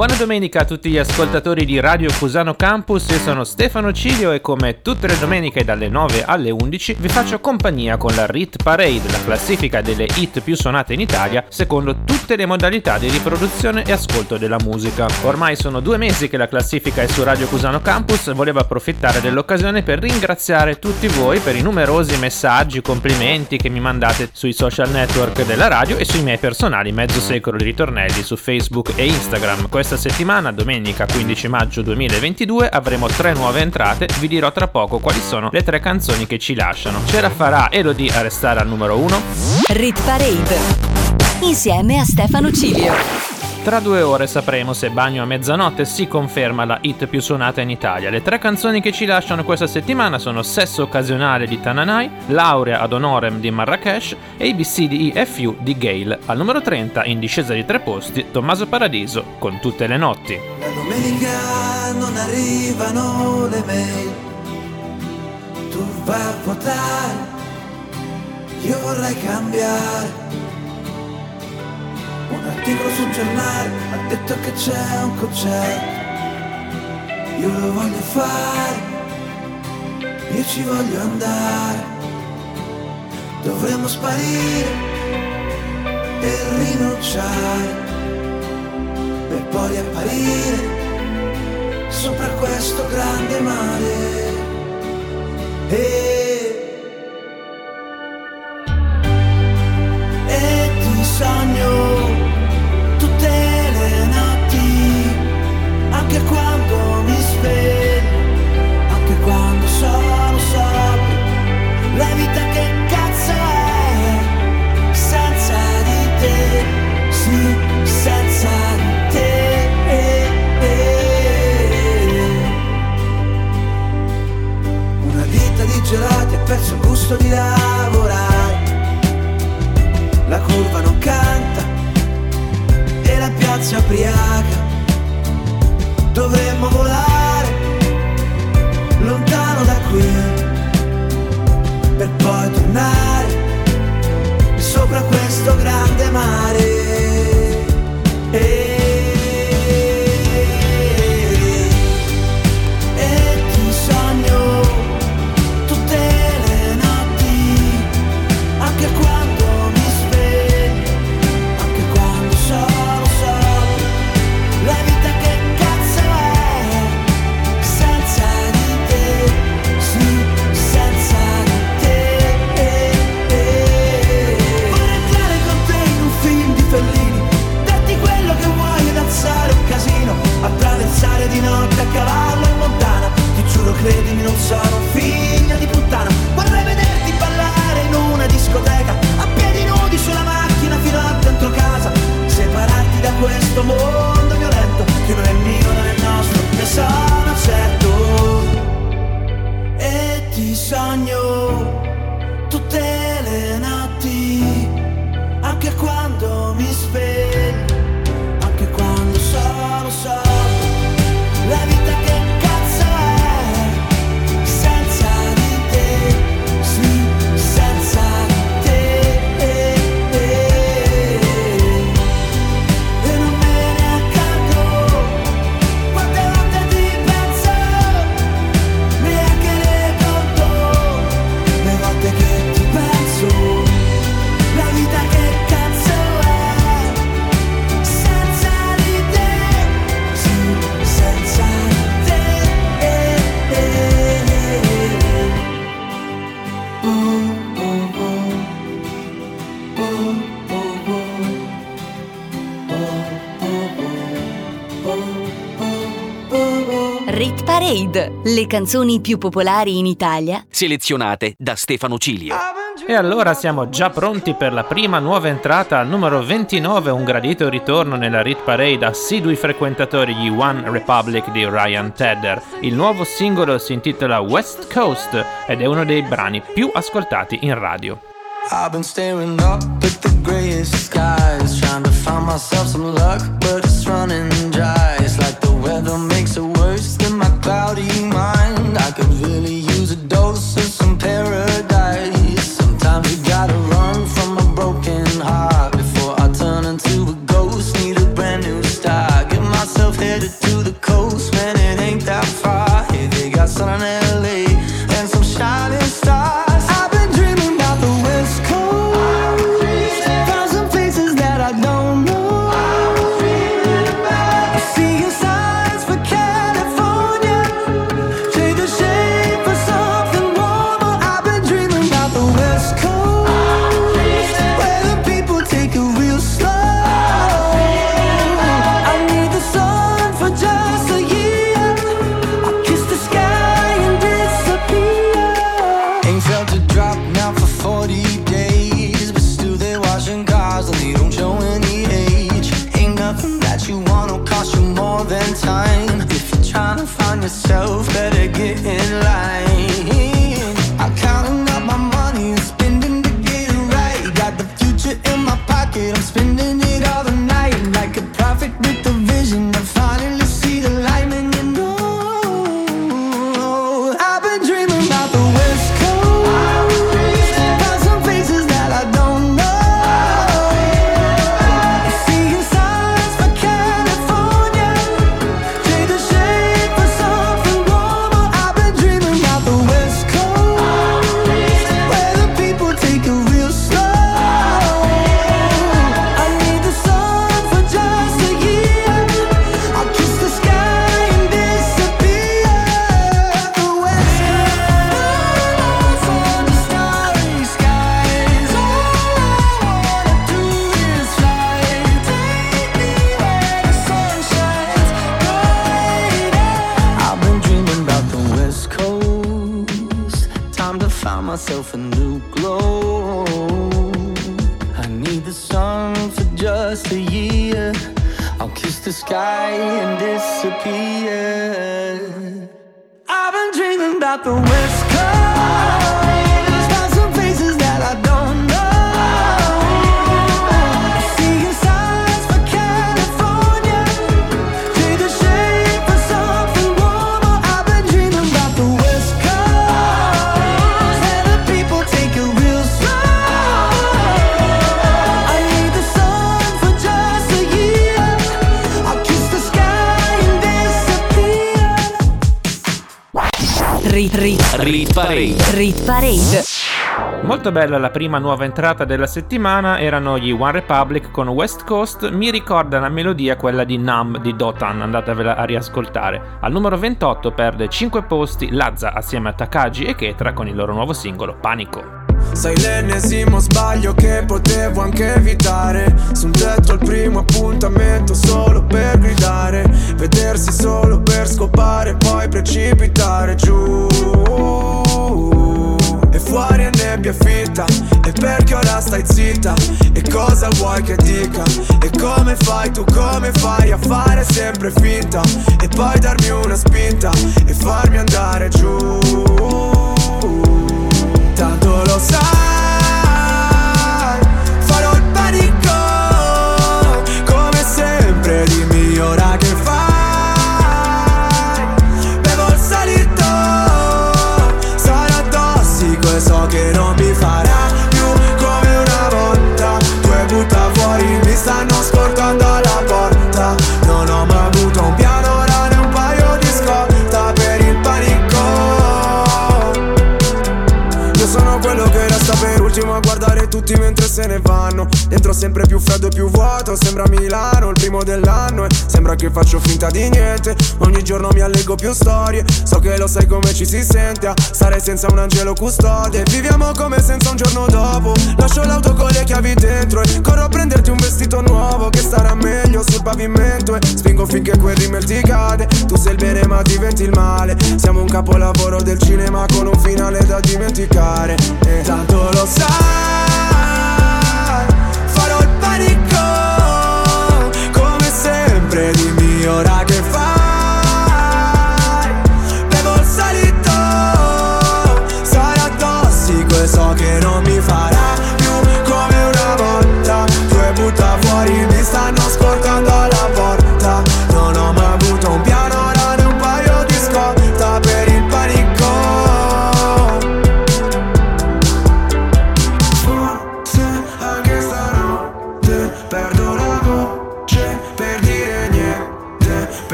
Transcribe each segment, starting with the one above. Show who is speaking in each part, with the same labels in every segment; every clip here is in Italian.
Speaker 1: Buona domenica a tutti gli ascoltatori di Radio Cusano Campus, io sono Stefano Cilio e come tutte le domeniche dalle 9 alle 11 vi faccio compagnia con la Rit Parade, la classifica delle hit più suonate in Italia secondo tutte le modalità di riproduzione e ascolto della musica. Ormai sono due mesi che la classifica è su Radio Cusano Campus e volevo approfittare dell'occasione per ringraziare tutti voi per i numerosi messaggi, complimenti che mi mandate sui social network della radio e sui miei personali mezzo secolo di ritornelli su Facebook e Instagram. Questo questa settimana, domenica 15 maggio 2022, avremo tre nuove entrate. Vi dirò tra poco quali sono le tre canzoni che ci lasciano. Ce la farà Elodie a restare al numero 1?
Speaker 2: Rit Parade. Insieme a Stefano Cilio.
Speaker 1: Tra due ore sapremo se Bagno a mezzanotte si conferma la hit più suonata in Italia. Le tre canzoni che ci lasciano questa settimana sono Sesso occasionale di Tananai, Laurea ad honorem di Marrakesh e ABCDEFU di Gale. Al numero 30, in discesa di tre posti, Tommaso Paradiso con tutte le notti.
Speaker 3: La domenica non arrivano le mail, tu vai a votare, io vorrei cambiare un articolo sul giornale ha detto che c'è un concerto. Io lo voglio fare, io ci voglio andare. Dovremmo sparire e rinunciare per poi apparire sopra questo grande mare. E anche quando mi sveglio, anche quando sono sopra, la vita che cazzo è, senza di te, sì, senza di te. Una vita di gelati ha perso il gusto di lavorare, la curva non canta e la piazza ubriaca dovremmo volare lontano da qui per poi tornare sopra questo grande mare. E
Speaker 2: Le canzoni più popolari in Italia
Speaker 4: selezionate da Stefano Cilio.
Speaker 5: E allora siamo già pronti per la prima nuova entrata al numero 29, un gradito ritorno nella Rit Parade assidui frequentatori di One Republic di Ryan Tedder. Il nuovo singolo si intitola West Coast ed è uno dei brani più ascoltati in radio. I've been staring up at the grayest skies Trying to find myself some luck But it's running dry It's like the I could really
Speaker 2: Rit Parade.
Speaker 5: Molto bella la prima nuova entrata della settimana, erano gli One Republic con West Coast, mi ricorda la melodia quella di Numb di Dotan, andatevela a riascoltare. Al numero 28 perde 5 posti Lazza assieme a Takagi e Ketra con il loro nuovo singolo Panico.
Speaker 6: Sei l'ennesimo sbaglio che potevo anche evitare Su un tetto al primo appuntamento solo per gridare Vedersi solo per scopare poi precipitare giù E fuori è nebbia fitta E perché ora stai zitta? E cosa vuoi che dica? E come fai tu? Come fai a fare sempre finta? E poi darmi una spinta E farmi andare giù. Tanto lo sai ne vanno Dentro sempre più freddo e più vuoto Sembra Milano, il primo dell'anno E sembra che faccio finta di niente. Ogni giorno mi allego più storie So che lo sai come ci si sente a stare senza un angelo custode. Viviamo come senza un giorno dopo Lascio l'auto con le chiavi dentro E corro a prenderti un vestito nuovo Che starà meglio sul pavimento. E spingo finché quel rimel ti cade Tu sei il bene ma diventi il male. Siamo un capolavoro del cinema Con un finale da dimenticare. E tanto lo sai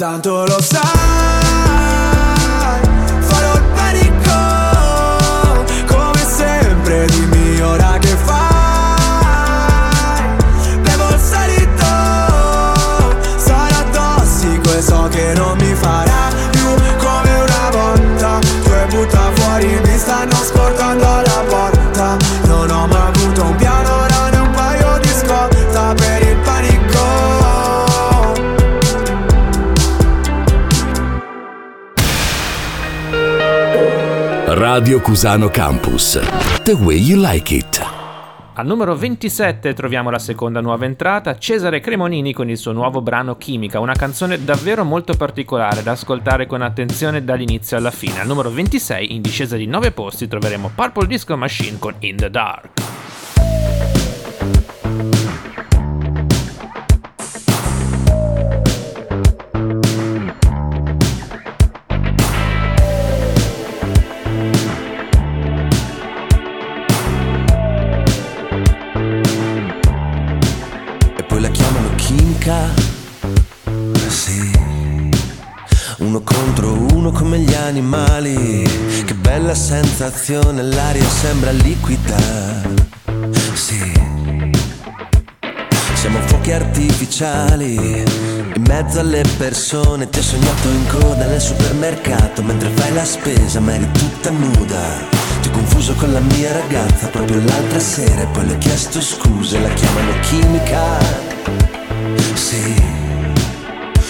Speaker 6: Tanto lo sai,
Speaker 7: Radio Cusano Campus. The way you like it.
Speaker 1: Al numero 27 troviamo la seconda nuova entrata, Cesare Cremonini con il suo nuovo brano Chimica, una canzone davvero molto particolare da ascoltare con attenzione dall'inizio alla fine. Al numero 26, in discesa di 9 posti, troveremo Purple Disco Machine con In the Dark.
Speaker 8: Animali. Che bella sensazione, l'aria sembra liquida. Sì. Siamo fuochi artificiali in mezzo alle persone. Ti ho sognato in coda nel supermercato mentre fai la spesa, ma eri tutta nuda. Ti ho confuso con la mia ragazza proprio l'altra sera e poi le ho chiesto scuse, la chiamano chimica. Sì.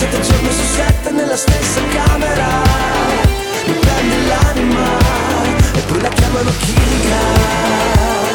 Speaker 8: Sette giorni su sette nella stessa camera, mi prendi l'anima e poi la chiamano chimica.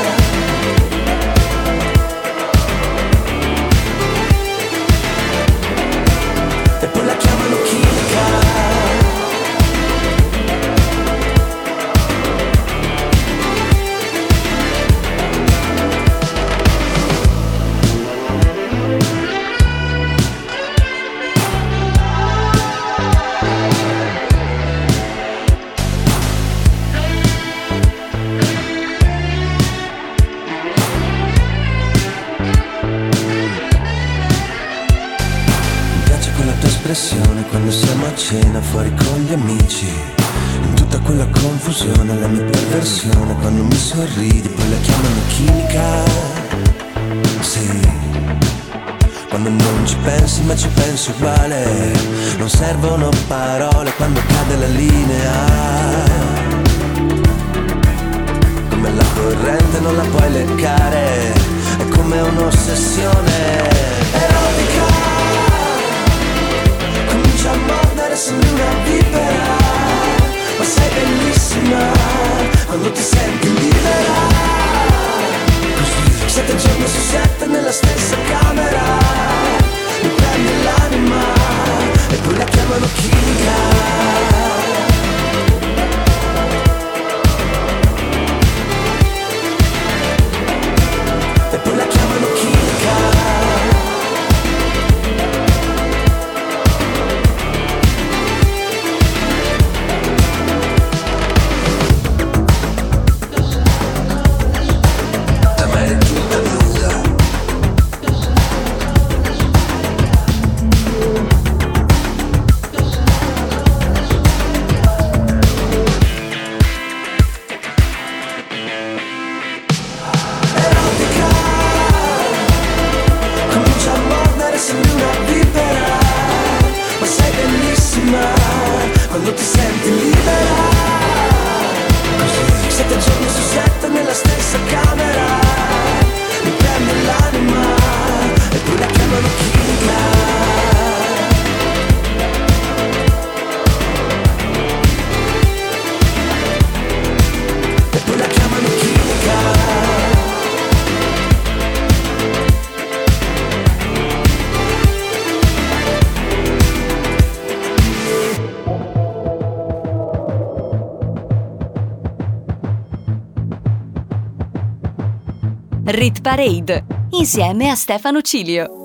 Speaker 9: Parade insieme a Stefano Cilio.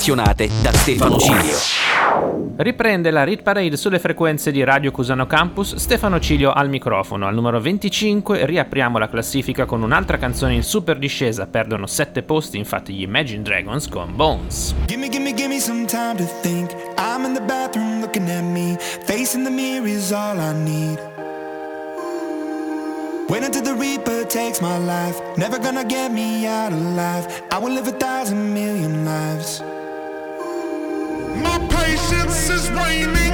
Speaker 4: Selezionate da Stefano Cilio.
Speaker 1: Riprende la Rit Parade sulle frequenze di Radio Cusano Campus, Stefano Cilio al microfono. Al numero 25 riapriamo la classifica con un'altra canzone in super discesa, perdono 7 posti infatti gli Imagine Dragons con Bones.
Speaker 10: Gimme, gimme, gimme some time to think. I'm in the bathroom looking at me. Facing the mirror is all I need. Wait until the Reaper takes my life. Never gonna get me out alive. I will live a thousand million lives.
Speaker 11: My patience is waning.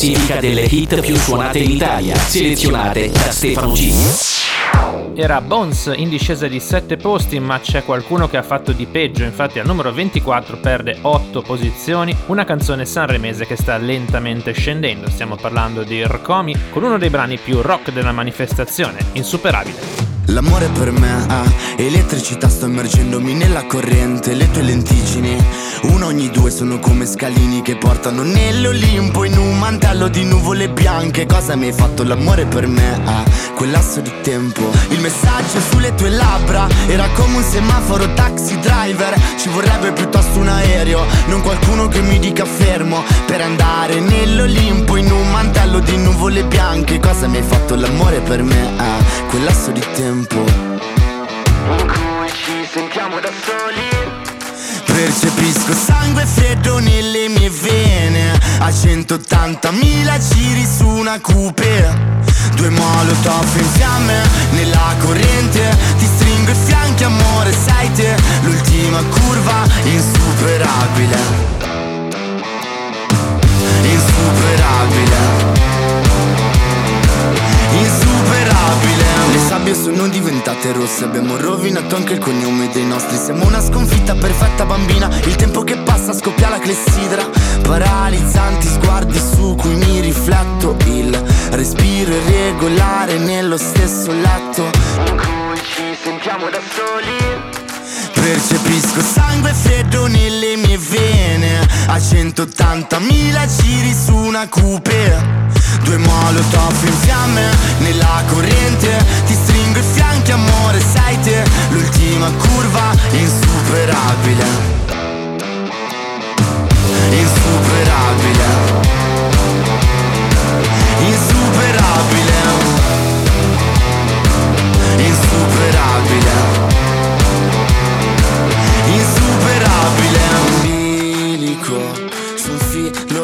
Speaker 4: Classifica delle hit più suonate in Italia, selezionate da Stefano G.
Speaker 1: Era Bones in discesa di 7 posti, ma c'è qualcuno che ha fatto di peggio, infatti al numero 24 perde 8 posizioni, una canzone sanremese che sta lentamente scendendo, stiamo parlando di Rcomi, con uno dei brani più rock della manifestazione, insuperabile.
Speaker 12: L'amore per me ha elettricità, sto immergendomi nella corrente, le tue lenticini, uno ogni due sono come scalini che portano nell'Olimpo in un mantello di nuvole bianche. Cosa mi hai fatto? L'amore per me ha quel lasso di tempo, il messaggio sulle tue labbra era come un semaforo taxi driver, ci vorrebbe piuttosto un aereo, non qualcuno che mi dica fermo. Per andare nell'Olimpo mantello di nuvole bianche. Cosa mi hai fatto l'amore per me? Ha quel lasso di tempo. In cui ci sentiamo da soli? Percepisco sangue freddo nelle mie vene. A 180.000 giri su una coupe Due molotov in fiamme nella corrente. Ti stringo i fianchi amore sei te. L'ultima curva insuperabile Insuperabile. Insuperabile. Le sabbie sono diventate rosse Abbiamo rovinato anche il cognome dei nostri. Siamo una sconfitta perfetta bambina Il tempo che passa scoppia la clessidra. Paralizzanti sguardi su cui mi rifletto Il respiro irregolare nello stesso letto. In cui ci sentiamo da soli Percepisco sangue freddo nelle mie vene. A 180.000 giri su una coupe Due molotov in fiamme nella corrente. Ti stringo i fianchi amore sei te. L'ultima curva insuperabile Insuperabile. Insuperabile. Insuperabile. Insuperabile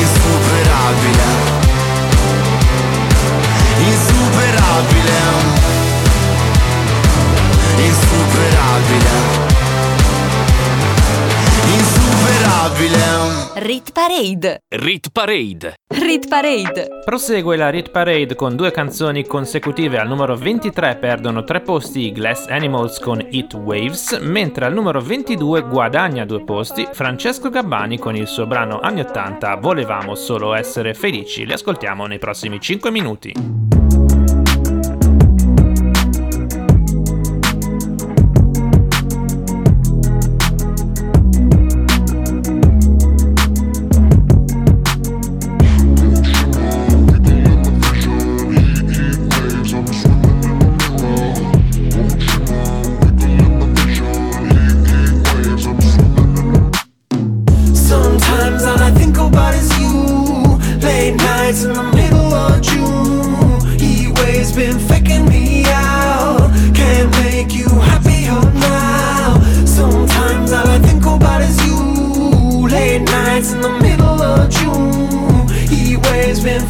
Speaker 12: Insuperabile. Insuperabile. Insuperabile Insuperabile
Speaker 2: Rit Parade.
Speaker 4: Rit Parade.
Speaker 2: Rit Parade.
Speaker 1: Prosegue la Rit Parade con due canzoni consecutive. Al numero 23 perdono tre posti i Glass Animals con It Waves, mentre al numero 22 guadagna due posti Francesco Gabbani con il suo brano anni 80 Volevamo solo essere felici. Li ascoltiamo nei prossimi 5 minuti.
Speaker 13: nights in the middle of June.
Speaker 14: He waves been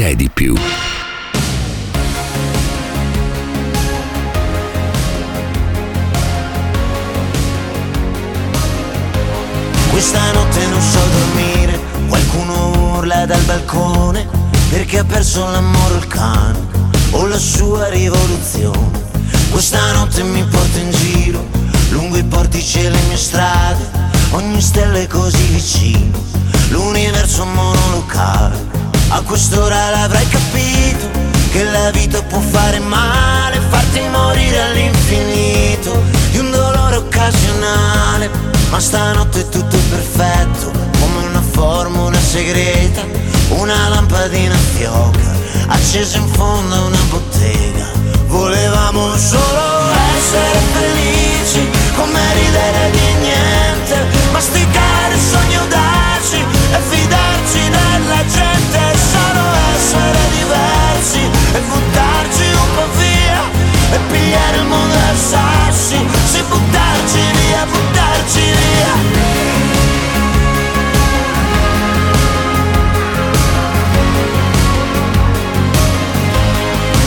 Speaker 7: c'è di più?
Speaker 12: Questa notte non so dormire, qualcuno urla dal balcone perché ha perso l'amore il cane o la sua rivoluzione. Questa notte mi porto in giro, lungo i portici e le mie strade, ogni stella è così vicino, l'universo monolocale. A quest'ora l'avrai capito, che la vita può fare male, farti morire all'infinito di un dolore occasionale. Ma stanotte tutto è perfetto, come una formula segreta, una lampadina fioca, accesa in fondo a una bottega. Volevamo solo essere felici, come ridere di niente, masticare il sogno audaci e solo essere diversi e buttarci un po' via e pigliare il mondo a sassi, sì buttarci via, buttarci via.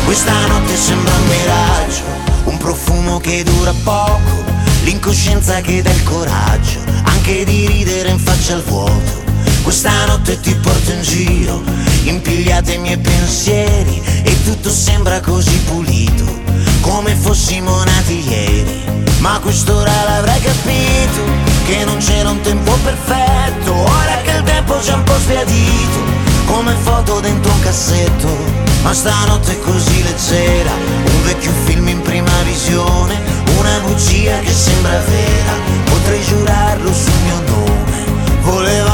Speaker 12: Questa notte sembra un miraggio, un profumo che dura poco, l'incoscienza che dà il coraggio, anche di ridere in faccia al vuoto. Questa notte ti porto in giro, impigliate i miei pensieri e tutto sembra così pulito, come fossimo nati ieri. Ma quest'ora l'avrai capito, che non c'era un tempo perfetto, ora che il tempo c'è un po' sbiadito come foto dentro un cassetto. Ma stanotte è così leggera, un vecchio film in prima visione, una bugia che sembra vera, potrei giurarlo sul mio nome.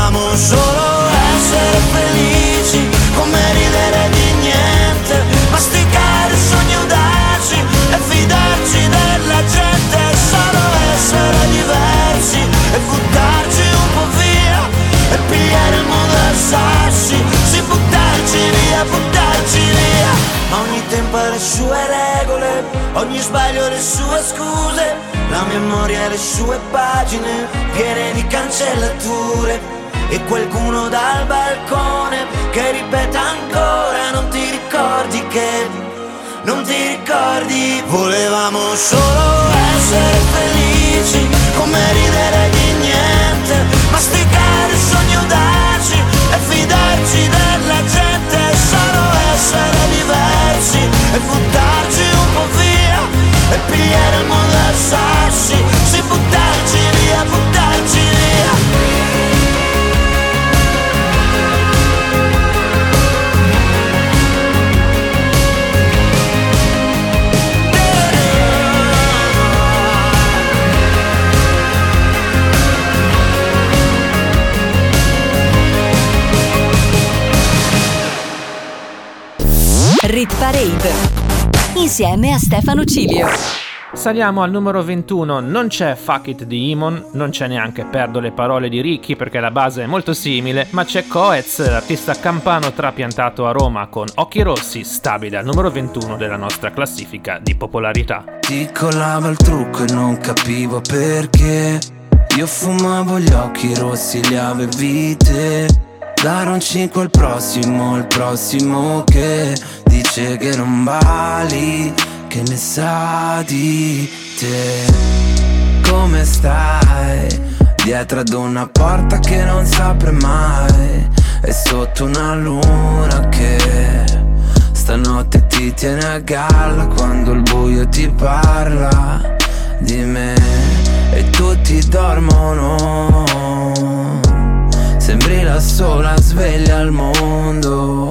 Speaker 12: Volevamo solo essere felici, come ridere di niente, masticare sogni audaci e fidarci della gente, solo essere diversi e buttarci un po' via e pigliare il mondo a sassi, sì buttarci via, buttarci via. Ma ogni tempo ha le sue regole, ogni sbaglio ha le sue scuse, la memoria ha le sue pagine piene di cancellature e qualcuno dal balcone che ripete ancora non ti ricordi che non ti ricordi. Volevamo solo essere felici come ridere di niente masticare sogni audaci e fidarci della gente solo essere diversi e buttarci un po' via e pigliare il mondo a sassi sì buttarci via buttarci
Speaker 2: Rit Parade. insieme a Stefano Cilio.
Speaker 1: Saliamo al numero 21, non c'è Fuck It di Imon, non c'è neanche Perdo le parole di Ricky perché la base è molto simile, ma c'è Coez, l'artista campano trapiantato a Roma con Occhi Rossi, stabile al numero 21 della nostra classifica di popolarità.
Speaker 15: Ti colava il trucco e non capivo perché Io fumavo gli occhi rossi, li avevi te Dare un 5 al prossimo, il prossimo che Dice che non vali, che ne sa di te Come stai? Dietro ad una porta che non si apre mai E sotto una luna che Stanotte ti tiene a galla quando il buio ti parla di me e tutti dormono. Sembri la sola sveglia al mondo,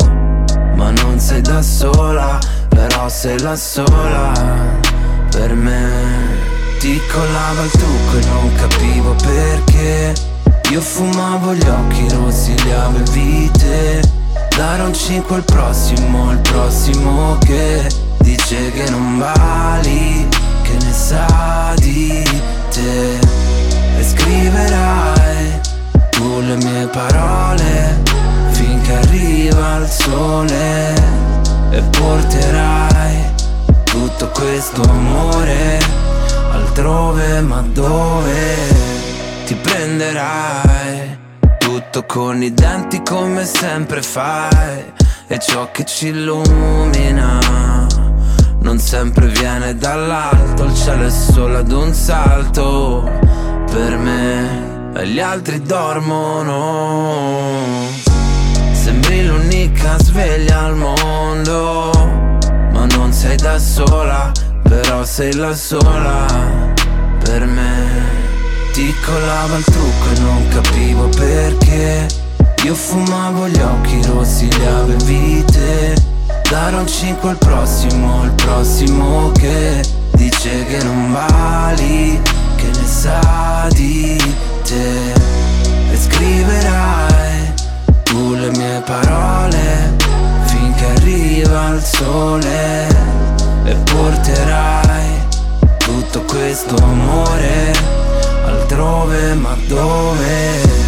Speaker 15: non sei da sola, però sei la sola per me. Ti collava il trucco e non capivo perché. Io fumavo gli occhi rossi, li avevi te. Dare un 5 al prossimo, al prossimo che dice che non vali, che ne sa di te. E scriverai tu le mie parole finché arriva il sole e porterai tutto questo amore altrove, ma dove ti prenderai? Tutto con i denti come sempre fai E ciò che ci illumina Non sempre viene dall'alto Il cielo è solo ad un salto Per me E gli altri dormono Sembri l'unica sveglia al mondo Ma non sei da sola Però sei la sola Per me. Ti colava il trucco e non capivo perché. Io fumavo gli occhi rossi, li avevi te. Dare un 5 al prossimo, il prossimo che Dice che non vali, che ne sa di te. E scriverai le mie parole Finché arriva il sole E porterai tutto questo amore altrove, ma dove?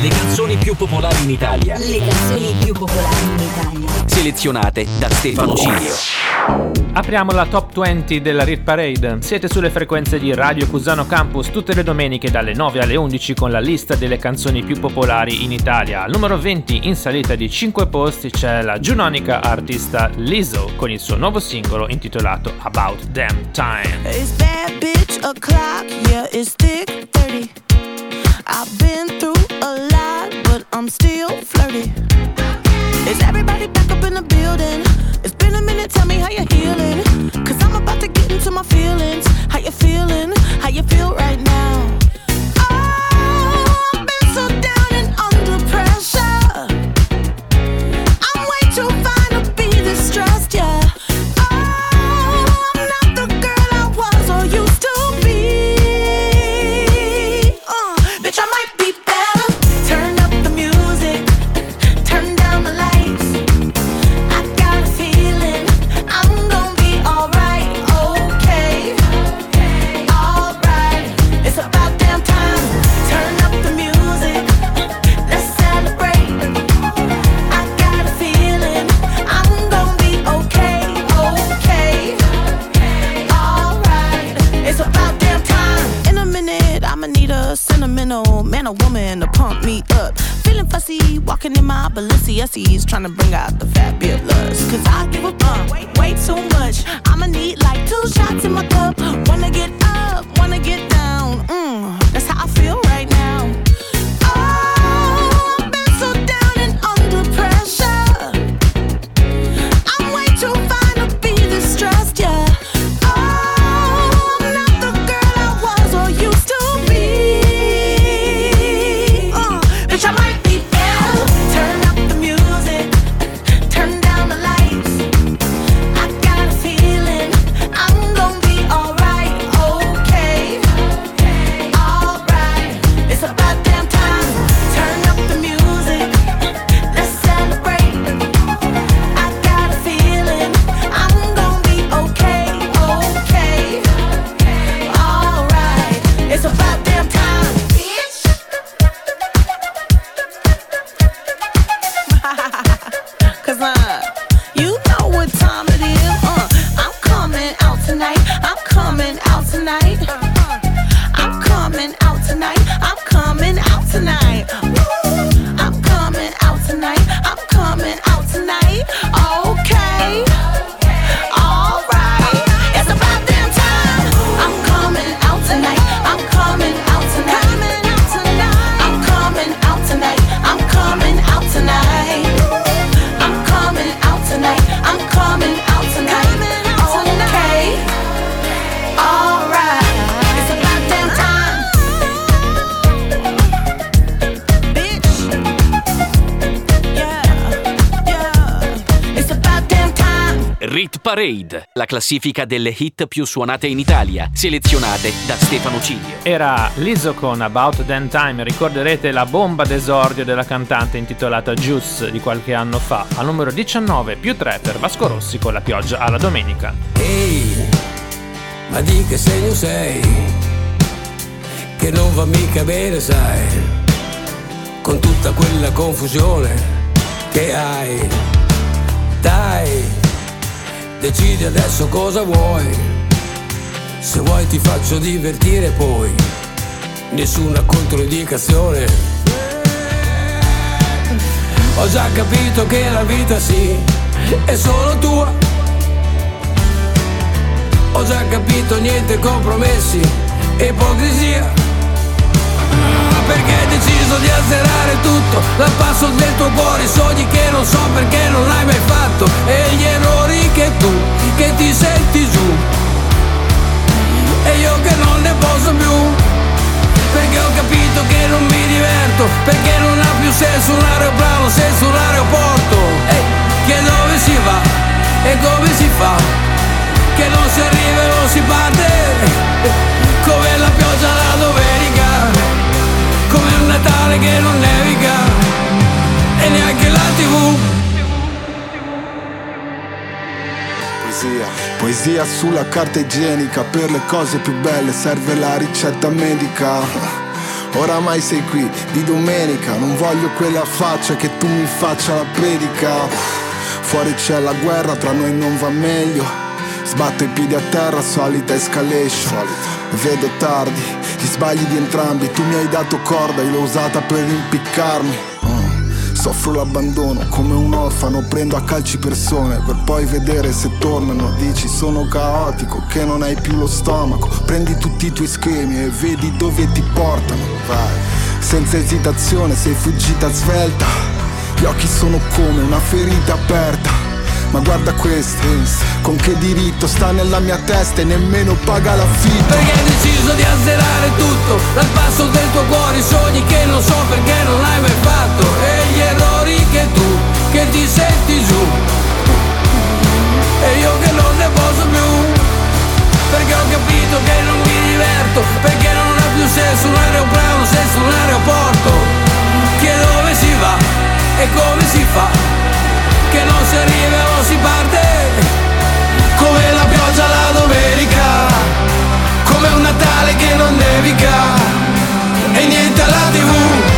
Speaker 4: le canzoni più popolari in Italia,
Speaker 2: Le canzoni più popolari in Italia.
Speaker 4: selezionate da Stefano Cilio.
Speaker 1: Apriamo la top 20 della Rit Parade. Siete sulle frequenze di Radio Cusano Campus tutte le domeniche dalle 9 alle 11 con la lista delle canzoni più popolari in Italia. Al numero 20 in salita di 5 posti c'è la giunonica artista Lizzo con il suo nuovo singolo intitolato About Damn Time.
Speaker 14: It's bad bitch o'clock, yeah, it's thick 30. I've been through a lot, but I'm still flirty. Is everybody back up in the building? It's been a minute, tell me how you're healing. Balenciennes, trying to bring out
Speaker 4: classifica delle hit più suonate in Italia, selezionate da Stefano Ciglio.
Speaker 1: Era Lizzo con About Then Time, ricorderete la bomba d'esordio della cantante intitolata Juice di qualche anno fa, al numero 19 più 3 per Vasco Rossi con la pioggia alla domenica.
Speaker 16: Ehi, ma di che segno sei? Che non va mica bene, sai, con tutta quella confusione che hai. Dai Decidi adesso cosa vuoi. Se vuoi ti faccio divertire poi. Nessuna controindicazione. Ho già capito che la vita sì, è solo tua. Ho già capito niente compromessi, ipocrisia. Perché hai deciso di azzerare tutto. Dal passo del tuo cuore Sogni che non so perché non l'hai mai fatto. E gli errori che tu Che ti senti giù. E io che non ne posso più. Perché ho capito che non mi diverto. Perché non ha più senso un aeroplano senza un aeroporto. E che dove si va? E come si fa? Che non si arriva e non si parte. Come la pioggia la domenica Natale che non nevica e neanche la tv.
Speaker 17: Poesia, poesia sulla carta igienica, per le cose più belle serve la ricetta medica. Oramai sei qui di domenica, non voglio quella faccia che tu mi faccia la predica. Fuori c'è la guerra, tra noi non va meglio. Sbatto i piedi a terra, solita escalation. Vedo tardi, gli sbagli di entrambi Tu mi hai dato corda, io l'ho usata per impiccarmi. Uh, Soffro l'abbandono come un orfano Prendo a calci persone per poi vedere se tornano. Dici sono caotico, che non hai più lo stomaco. Prendi tutti i tuoi schemi e vedi dove ti portano. Vai, senza esitazione sei fuggita svelta. Gli occhi sono come una ferita aperta ma guarda questa, con che diritto sta nella mia testa e nemmeno paga l'affitto.
Speaker 16: Perché hai deciso di azzerare tutto Dal passo del tuo cuore i sogni che non so perché non l'hai mai fatto. E gli errori che tu, che ti senti giù. E io che non ne posso più. Perché ho capito che non mi diverto Perché non ha più senso un aeroplano senza un aeroporto. Che dove si va e come si fa che non si arriva o si parte. Come la pioggia la domenica Come un Natale che non nevica. E niente alla tv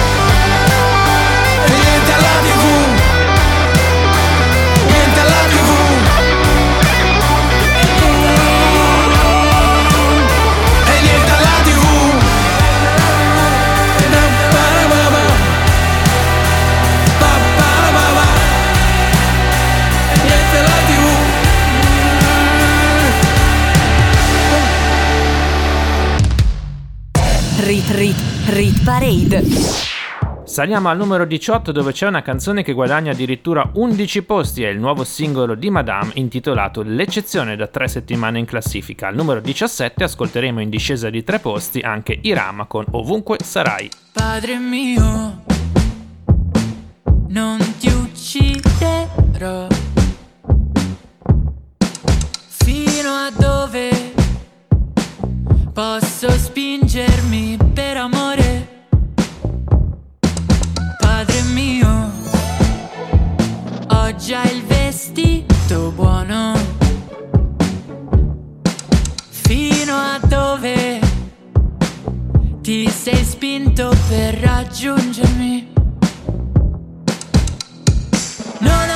Speaker 2: Rit Parade.
Speaker 1: Saliamo al numero 18 dove c'è una canzone che guadagna addirittura 11 posti, è il nuovo singolo di Madame intitolato L'eccezione da tre settimane in classifica. Al numero 17 ascolteremo in discesa di tre posti anche Irama con Ovunque sarai.
Speaker 18: Padre mio, non ti ucciderò. Fino a dove posso spingermi per amore. Padre mio, ho già il vestito buono. Fino a dove ti sei spinto per raggiungermi? Non ho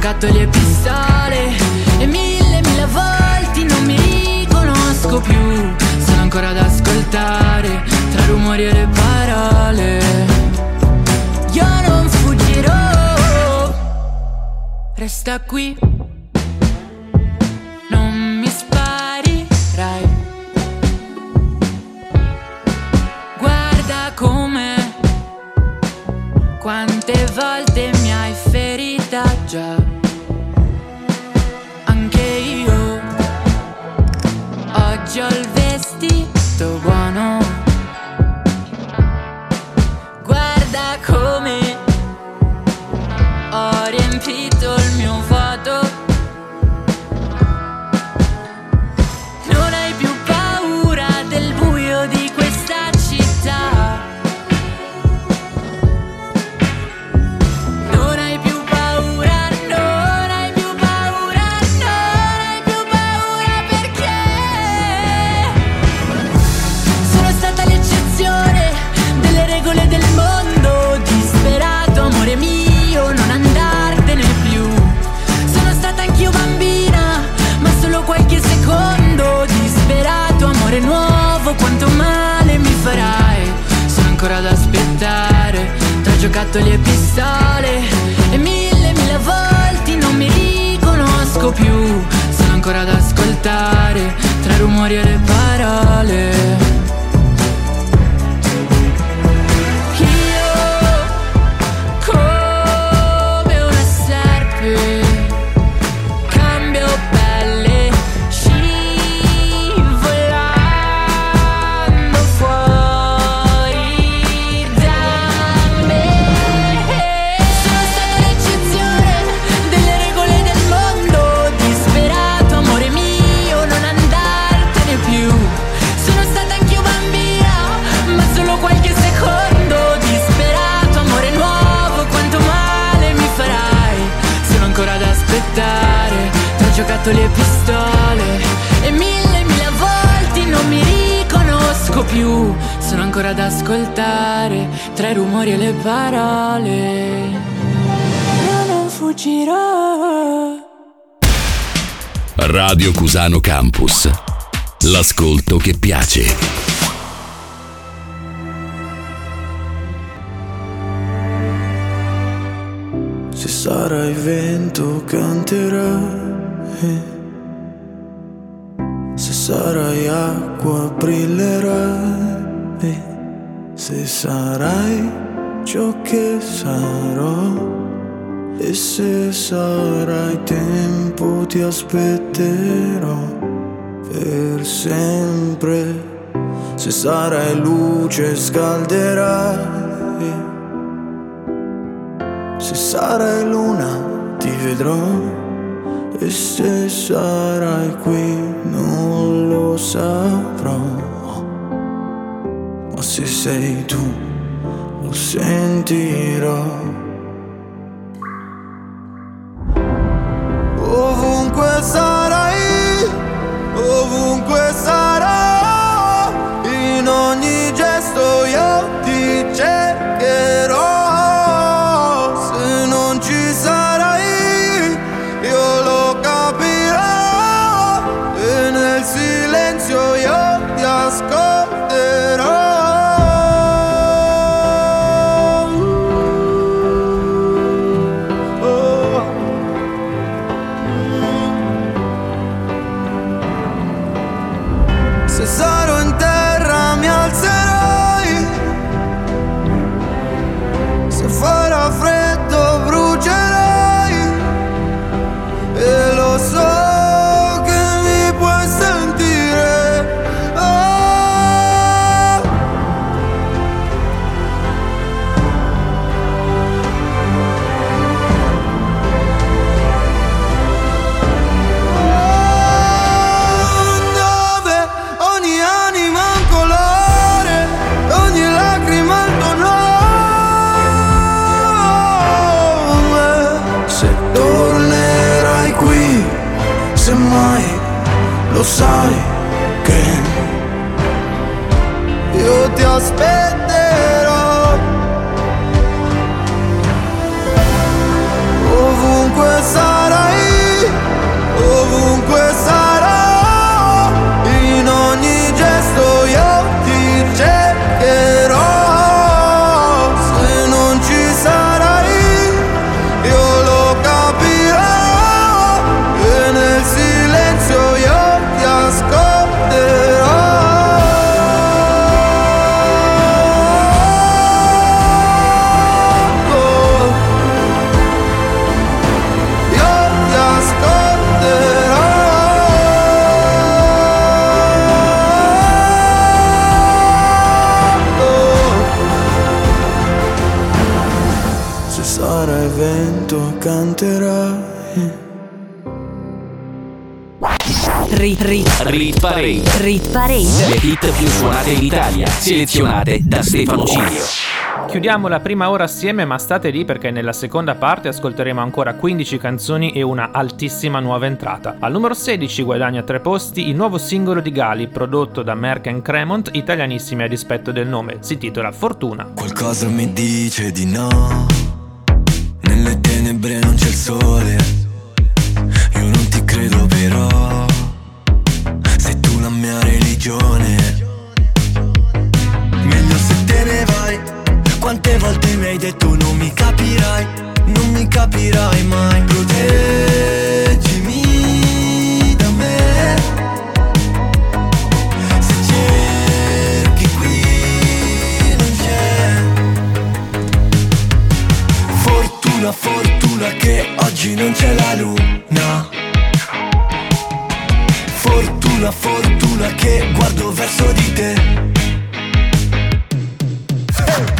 Speaker 18: giocattoli e pistole E mille, mille volte non mi riconosco più. Sono ancora ad ascoltare tra rumori e le parole. Io non fuggirò. Resta qui. scatole le pistole E mille, mille volte non mi riconosco più. Sono ancora ad ascoltare Tra rumori e le parole. tra i rumori e le parole. Io non fuggirò.
Speaker 7: Radio Cusano Campus. L'ascolto che piace.
Speaker 19: Se sarai vento canterai, eh. se sarai acqua brillerai. Eh se sarai ciò che sarò. E se sarai tempo ti aspetterò per sempre. Se sarai luce scalderai. Se sarai luna ti vedrò. E se sarai qui non lo saprò ma se sei tu lo sentirò. Ovunque sarai, ovunque sarai.
Speaker 2: Rit, rit,
Speaker 4: Rit Parade.
Speaker 2: rit parade.
Speaker 4: Le hit più suonate in Italia, selezionate da Stefano Cilio.
Speaker 1: Chiudiamo la prima ora assieme, ma state lì perché nella seconda parte ascolteremo ancora 15 canzoni e una altissima nuova entrata. Al numero 16 guadagna tre posti il nuovo singolo di Gali prodotto da Merck Cremont, italianissimi a dispetto del nome. Si titola Fortuna.
Speaker 19: Qualcosa mi dice di no. Nelle tenebre non c'è il sole. Io non ti credo però. Mia religione. Meglio se te ne vai. Quante volte mi hai detto non mi capirai. Non mi capirai mai. Proteggimi da me. Se cerchi qui non c'è. Fortuna, fortuna che oggi non c'è la luna. Fortuna, fortuna che guardo verso di te.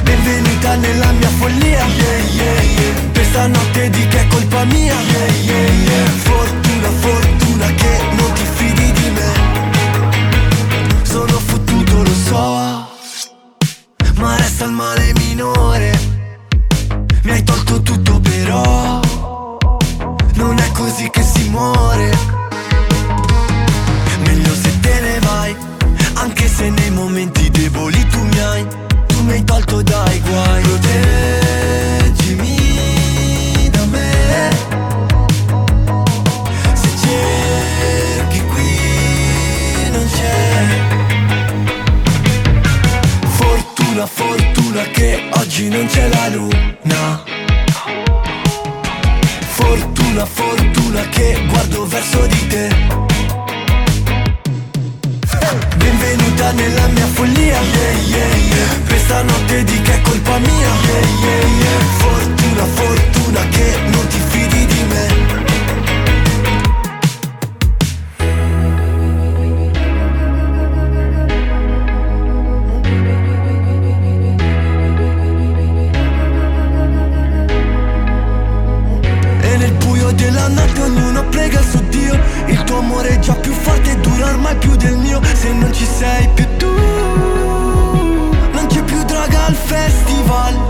Speaker 19: Benvenuta nella mia follia. Yeah, yeah, yeah. Questa notte di che è colpa mia. Yeah, yeah, yeah. Fortuna, fortuna che non ti fidi di me. Sono fottuto, lo so. Ma resta il male minore. Mi hai tolto tutto però Non è così che si muore se nei momenti deboli tu mi hai Tu mi hai tolto dai guai. Proteggimi da me. Se cerchi qui non c'è. Fortuna, fortuna che oggi non c'è la luna. Fortuna, fortuna che guardo verso di te Benvenuta nella mia follia yeah, yeah, yeah. Questa notte di che è colpa mia yeah, yeah, yeah. Fortuna, fortuna che non ti fidi di me della notte ognuno prega su Dio. Il tuo amore è già più forte e dura ormai più del mio. Se non ci sei più tu Non c'è più droga al festival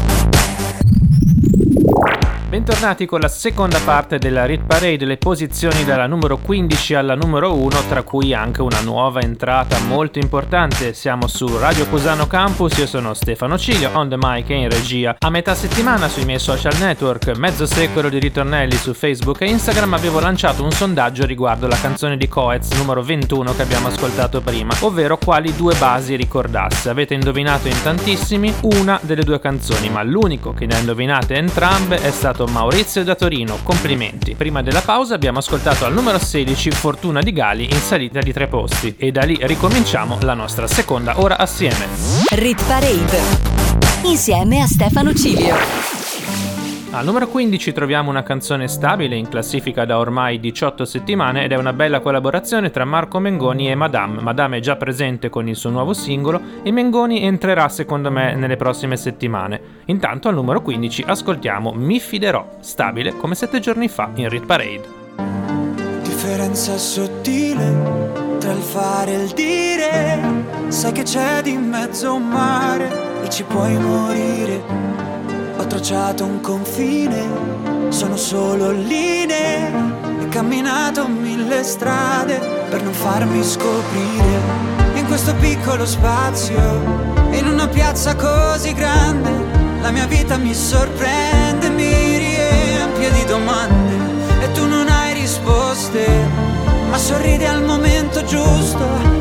Speaker 1: Bentornati con la seconda parte della Rit Parade, le posizioni dalla numero 15 alla numero 1, tra cui anche una nuova entrata molto importante. Siamo su Radio Cusano Campus, io sono Stefano Cilio, on the mic e in regia. A metà settimana sui miei social network, mezzo secolo di ritornelli su Facebook e Instagram, avevo lanciato un sondaggio riguardo la canzone di Coez numero 21 che abbiamo ascoltato prima, ovvero quali due basi ricordasse. Avete indovinato in tantissimi una delle due canzoni, ma l'unico che ne ha indovinate entrambe è stato Maurizio da Torino. Complimenti. Prima della pausa abbiamo ascoltato al numero 16 Fortuna di Gali in salita di tre posti e da lì ricominciamo la nostra seconda ora assieme.
Speaker 2: Rit parade. Insieme a Stefano Cilio.
Speaker 1: Al numero 15 troviamo una canzone stabile in classifica da ormai 18 settimane ed è una bella collaborazione tra Marco Mengoni e Madame. Madame è già presente con il suo nuovo singolo e Mengoni entrerà secondo me nelle prossime settimane. Intanto al numero 15 ascoltiamo Mi fiderò, stabile come 7 giorni fa in Rit Parade.
Speaker 13: Differenza sottile tra il fare e il dire. Sai che c'è di mezzo un mare e ci puoi morire. Ho tracciato un confine, sono solo linee. E camminato mille strade per non farmi scoprire. In questo piccolo spazio, in una piazza così grande, la mia vita mi sorprende, mi riempie di domande. E tu non hai risposte, ma sorridi al momento giusto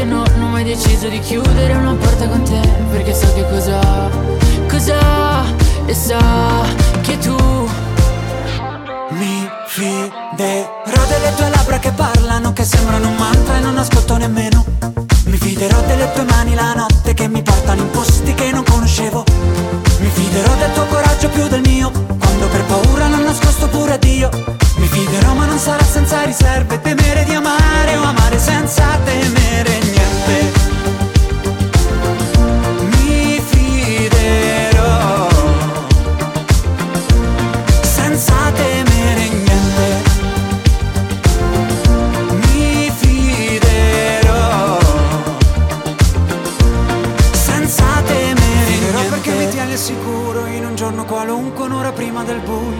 Speaker 15: Se io non mi do limiti e no, non ho mai deciso di chiudere una porta con te Perché so che cosa, cosa E so che tu
Speaker 13: Mi fiderò delle tue labbra che parlano, che sembrano un mantra e non ascolto nemmeno. Mi fiderò delle tue mani la notte che mi portano in posti che non conoscevo. Mi fiderò del tuo coraggio più del mio, quando per paura l'ho nascosto pure a Dio. Mi fiderò ma non sarà senza riserve, temere di amare o amare senza temere niente. Mi fiderò senza temere niente. Mi fiderò senza temere niente. perché mi tieni al sicuro in un giorno qualunque, un'ora prima del buio.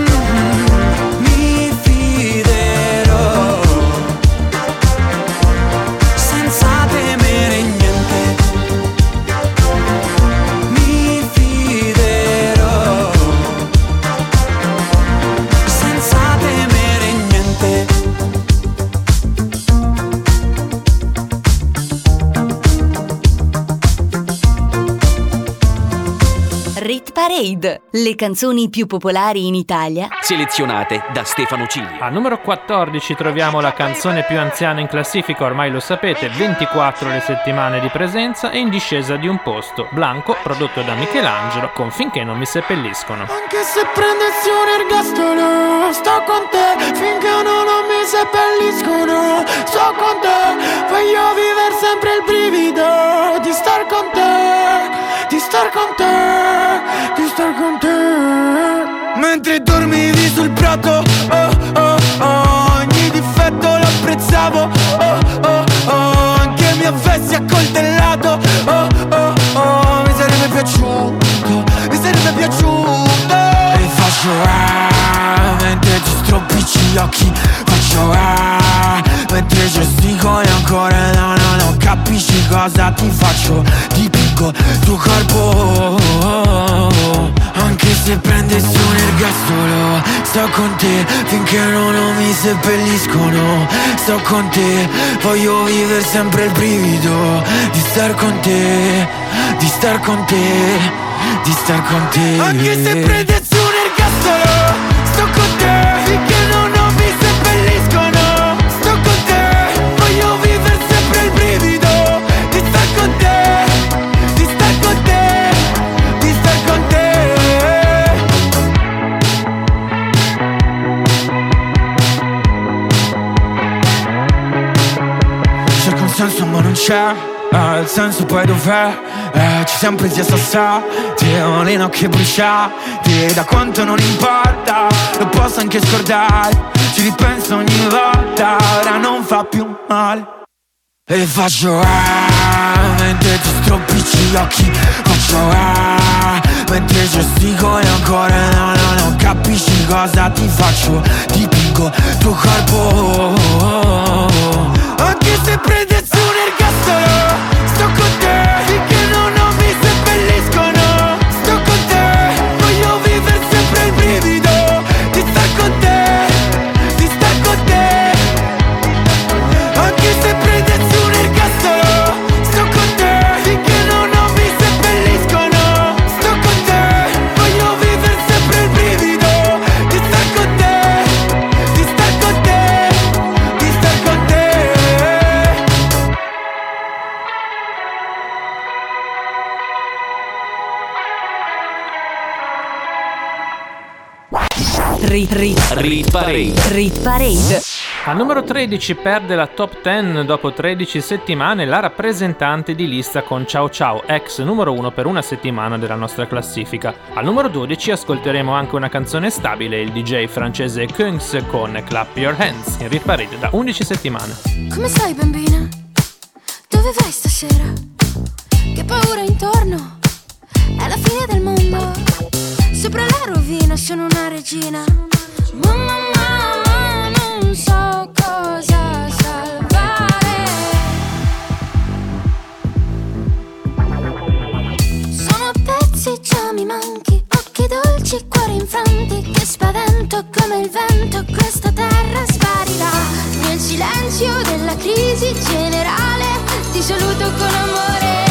Speaker 2: Parade, le canzoni più popolari in Italia
Speaker 4: Selezionate da Stefano Cigli.
Speaker 1: Al numero 14 troviamo la canzone più anziana in classifica, ormai lo sapete, 24 le settimane di presenza e in discesa di un posto. Blanco, prodotto da Michelangelo, con Finché non mi seppelliscono.
Speaker 20: Anche se prendessi un ergastolo Sto con te finché non, non mi seppelliscono Sto con te Voglio vivere con te Di star con te. Mentre dormivi sul prato Oh oh oh Ogni difetto lo apprezzavo Oh oh oh Anche mi avessi accoltellato Oh oh oh Mi sarebbe piaciuto Mi sarebbe piaciuto. E faccio ah Mentre ti stropicci gli occhi Faccio ah Mentre gestico e ancora no no no Capisci cosa ti faccio Ti picco tuo corpo. Anche se prendessi un ergastolo Sto con te finché non, non mi seppelliscono. Sto con te Voglio vivere sempre il brivido Di star con te Di star con te Di star con te. Anche se prendessi c'è eh, il senso poi dov'è? Eh, ci siamo presi a sassà Ti ho le nocche bruciate Da quanto non importa Lo posso anche scordare Ci ripenso ogni volta Ora non fa più male e faccio eh, mentre ti stropicci gli occhi Faccio eh, mentre gestico e ancora no, no, non capisci cosa ti faccio Ti pingo tuo corpo Anche se prendi
Speaker 2: Rit, rit,
Speaker 4: rit Parade.
Speaker 2: Rit Parade.
Speaker 1: Al numero 13 perde la top 10 dopo 13 settimane la rappresentante di lista con Ciao Ciao, ex numero 1 per una settimana della nostra classifica. Al numero 12 ascolteremo anche una canzone stabile, il DJ francese Kungs con Clap Your Hands, in Rit da 11 settimane.
Speaker 9: Come stai bambina? Dove vai stasera? Che paura intorno? È la fine del mondo Sopra la rovina sono una regina. Mamma, mamma, non so cosa salvare. Sono a pezzi, già mi manchi. Occhi dolci, cuori infanti. Che spavento come il vento, questa terra sparirà. Nel silenzio della crisi generale, ti saluto con amore.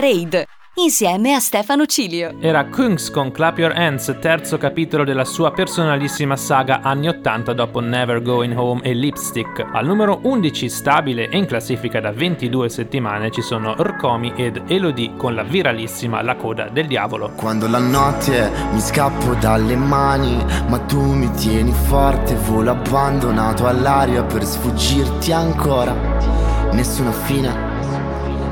Speaker 2: Parade, insieme a Stefano Cilio.
Speaker 1: Era Kungs con Clap Your Hands, terzo capitolo della sua personalissima saga anni 80 dopo Never Going Home e Lipstick. Al numero 11, stabile e in classifica da 22 settimane, ci sono Rkomi ed Elodie con la viralissima La coda del diavolo.
Speaker 12: Quando la notte mi scappo dalle mani, ma tu mi tieni forte, volo abbandonato all'aria per sfuggirti ancora. Nessuna fine,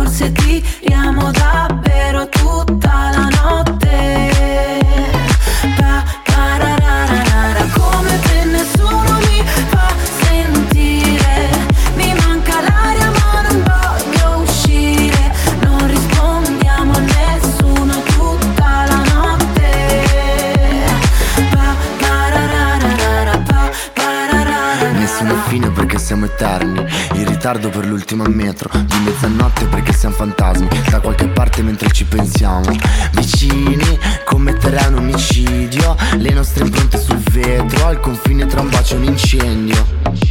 Speaker 9: forse tiriamo davvero tutta la notte.
Speaker 12: Ritardo per l'ultima metro Di mezzanotte perché siamo fantasmi Da qualche parte mentre ci pensiamo. Vicini commetterei un omicidio Le nostre impronte sul vetro Al confine tra un bacio e un incendio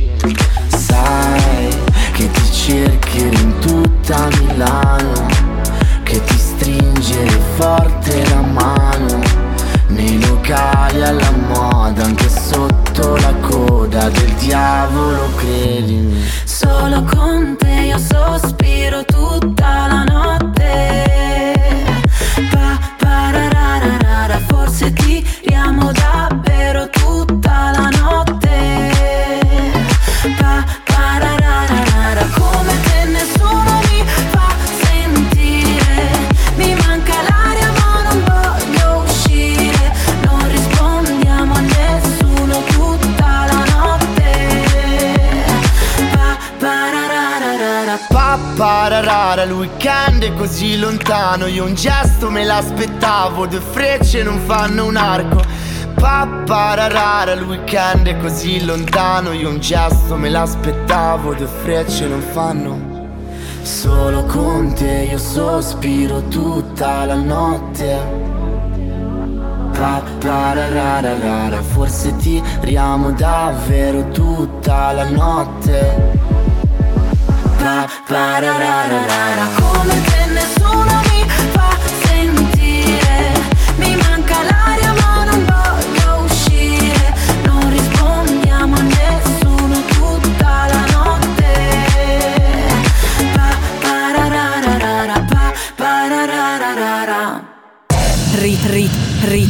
Speaker 12: weekend è così lontano Io un gesto me l'aspettavo, due frecce non fanno. Solo con te io sospiro tutta la notte. Pa, pararara, forse tiriamo davvero tutta la notte. Pa, pararara,
Speaker 9: come te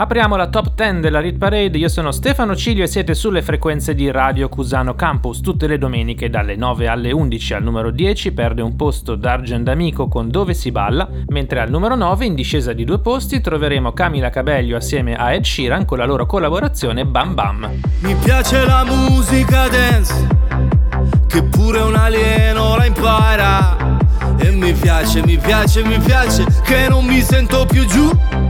Speaker 1: Apriamo la top 10 della Rit Parade, io sono Stefano Cilio e siete sulle frequenze di Radio Cusano Campus tutte le domeniche dalle 9 alle 11 al numero 10 perde un posto D'Argent Amico con Dove si balla, mentre al numero 9 in discesa di due posti troveremo Camila Cabello assieme a Ed Sheeran con la loro collaborazione Bam Bam.
Speaker 21: Mi piace la musica dance, che pure un alieno la impara. E mi piace, mi piace, mi piace, che non mi sento più giù.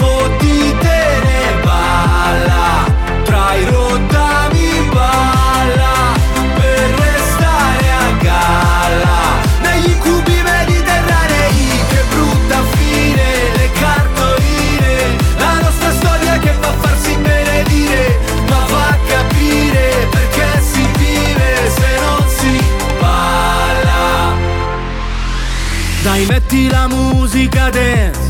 Speaker 21: Fottitene balla Tra i rottami balla Per restare a galla. Negli incubi mediterranei Che brutta fine Le cartoline. La nostra storia che fa farsi benedire Ma fa capire perché si vive Se non si balla. Dai metti la musica dance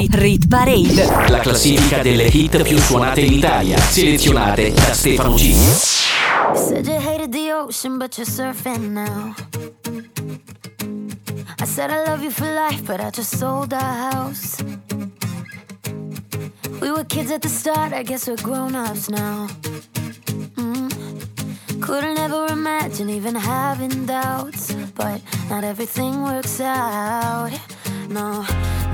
Speaker 2: Rit, rit, Parade.
Speaker 4: La classifica delle hit più suonate in Italia, selezionate da Stefano G.
Speaker 9: Said you hated the ocean, but you're surfing now. I said I love you for life, but I just sold our house. We were kids at the start, I guess we're grown ups now. Mm. Couldn't ever imagine even having doubts, but not everything works out. No,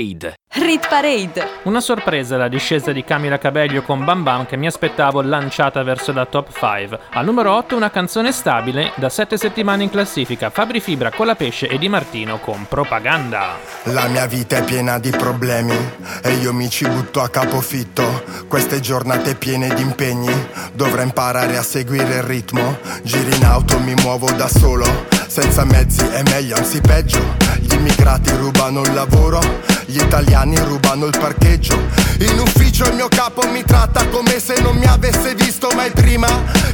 Speaker 4: Parade.
Speaker 2: Rit Parade.
Speaker 1: Una sorpresa la discesa di Camila Cabello con Bam Bam che mi aspettavo lanciata verso la top 5. Al numero 8 una canzone stabile da 7 settimane in classifica, Fabri Fibra, Colapesce e Di Martino con Propaganda.
Speaker 22: La mia vita è piena di problemi e io mi ci butto a capofitto. Queste giornate piene di impegni, dovrei imparare a seguire il ritmo. Giri in auto, mi muovo da solo, senza mezzi è meglio, anzi peggio. Gli immigrati rubano il lavoro, gli italiani rubano il parcheggio. In ufficio il mio capo mi tratta come se non mi avesse visto mai prima.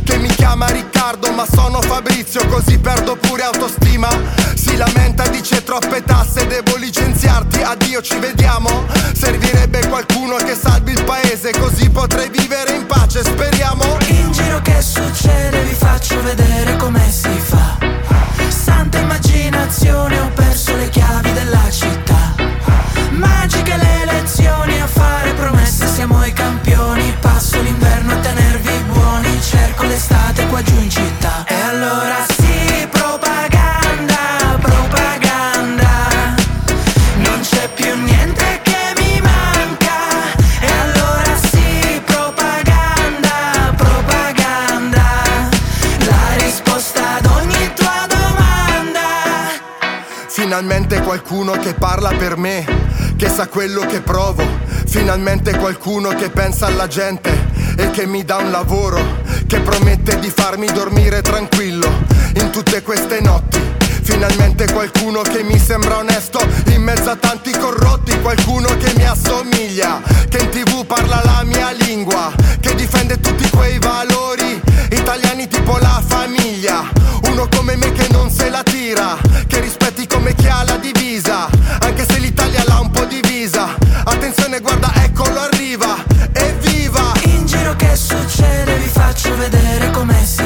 Speaker 22: Che mi chiama Riccardo, ma sono Fabrizio, così perdo pure autostima. Si lamenta, dice troppe tasse, devo licenziarti, addio, ci vediamo. Servirebbe qualcuno che salvi il paese, così potrei vivere in pace, speriamo.
Speaker 23: In giro che succede vi faccio vedere come si fa
Speaker 22: qualcuno che parla per me, che sa quello che provo. Finalmente qualcuno che pensa alla gente e che mi dà un lavoro, che promette di farmi dormire tranquillo in tutte queste notti. Finalmente qualcuno che mi sembra onesto in mezzo a tanti corrotti, qualcuno che mi assomiglia, che in tv parla la mia lingua, che difende tutti quei valori italiani tipo la famiglia. Uno come me che non se la tira, che rispetti come chi ha la divisa, anche se l'Italia l'ha un po' divisa. Attenzione, guarda, eccolo arriva, evviva!
Speaker 23: In giro che succede vi faccio vedere come si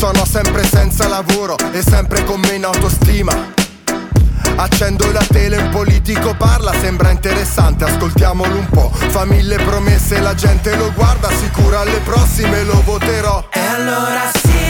Speaker 22: Sono sempre senza lavoro e sempre con meno autostima. Accendo la tele, un politico parla, sembra interessante, ascoltiamolo un po'. Fa mille promesse, la gente lo guarda, sicura alle prossime lo voterò.
Speaker 23: E allora sì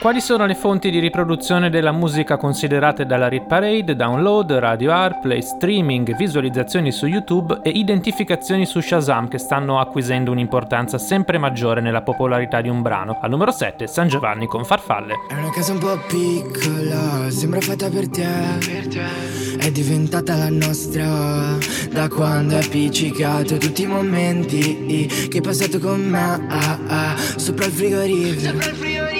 Speaker 1: Quali sono le fonti di riproduzione della musica considerate dalla Rit Parade? Download, radio airplay, streaming, visualizzazioni su YouTube e identificazioni su Shazam che stanno acquisendo un'importanza sempre maggiore nella popolarità di un brano. Al numero 7, San Giovanni con Farfalle.
Speaker 14: È una casa un po' piccola, sembra fatta per te. È diventata la nostra da quando hai appiccicato tutti i momenti che hai passato con me. ah, ah, sopra il frigorifero.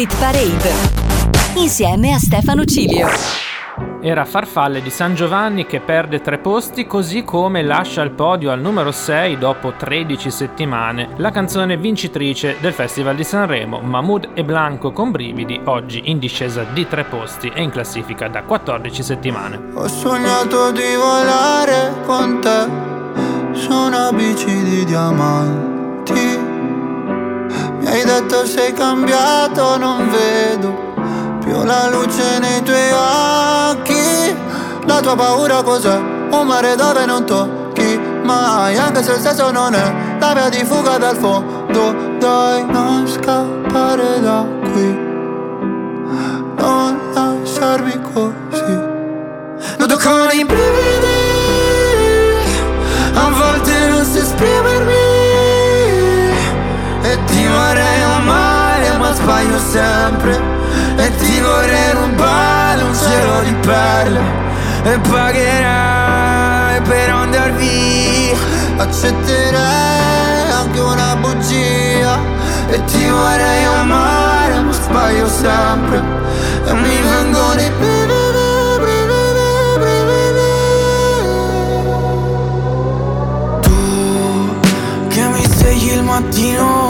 Speaker 2: Rit Parade insieme a Stefano Cilio.
Speaker 1: Era Farfalle di San Giovanni che perde tre posti così come lascia il podio al numero 6 dopo 13 settimane la canzone vincitrice del Festival di Sanremo Mahmood e Blanco con brividi oggi in discesa di tre posti e in classifica da 14 settimane.
Speaker 19: Ho sognato di volare con te su una bici di diamanti. Hai detto sei cambiato, non vedo più la luce nei tuoi occhi. La tua paura cos'è? Un mare dove non tocchi mai, anche se il senso non è la via di fuga dal fondo. Dai, non scappare da qui, non lasciarmi così. Nudo con i brividi sempre. E ti vorrei rubare un cielo di perle. E pagherai per andar via. Accetterei anche una bugia. E ti vorrei amare ma sbaglio sempre. E mi vengono i brividi che mi svegli il mattino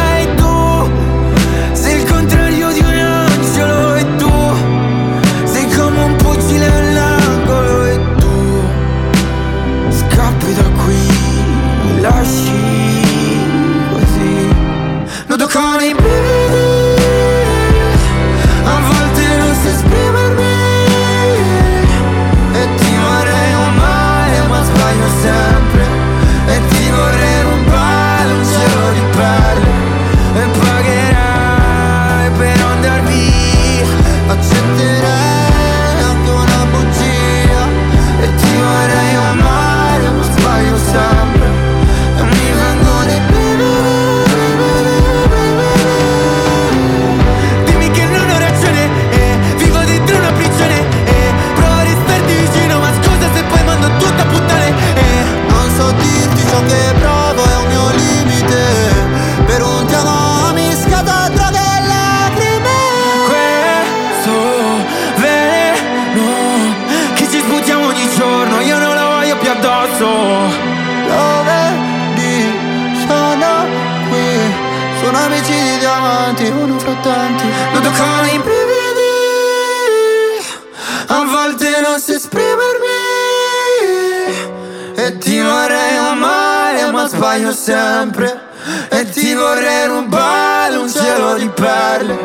Speaker 19: sempre. E ti vorrei rubare un cielo di perle.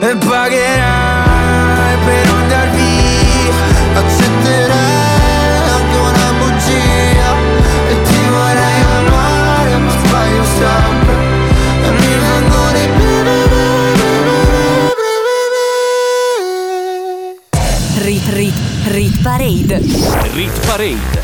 Speaker 19: E pagherai per andar via. Accetterai anche una bugia. E ti vorrei amare ma sbaglio sempre. E mi vengono i
Speaker 2: Rit Rit Rit Parade.
Speaker 4: Rit Parade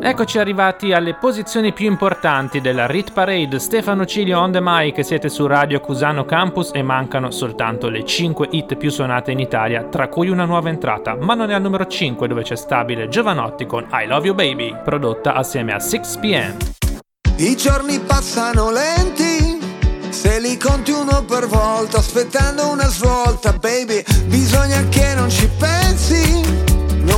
Speaker 1: Eccoci arrivati alle posizioni più importanti della Rit Parade. Stefano Cilio on the mic, siete su Radio Cusano Campus e mancano soltanto le 5 hit più suonate in Italia, tra cui una nuova entrata, ma non è al numero 5 dove c'è stabile Giovanotti con I Love You Baby, prodotta assieme a 6pm.
Speaker 17: I giorni passano lenti, se li conti uno per volta, aspettando una svolta, baby, bisogna che non ci pensi,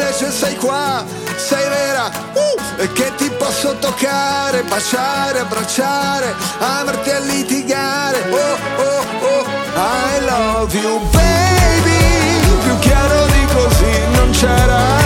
Speaker 17: invece sei qua, sei vera, uh, e che ti posso toccare, baciare, abbracciare, amarti a litigare. Oh, oh, oh, I love you, baby, più chiaro di così non c'era.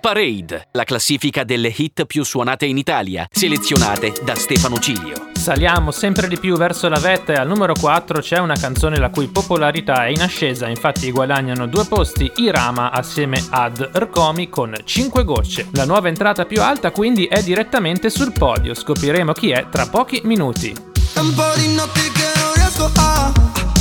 Speaker 4: Parade, la classifica delle hit più suonate in Italia, selezionate da Stefano Cilio.
Speaker 1: Saliamo sempre di più verso la vetta e al numero 4 c'è una canzone la cui popolarità è in ascesa, infatti guadagnano due posti Irama assieme ad Rkomi con 5 gocce. La nuova entrata più alta quindi è direttamente sul podio, scopriremo chi è tra pochi minuti.
Speaker 19: Un po' di notti che non riesco a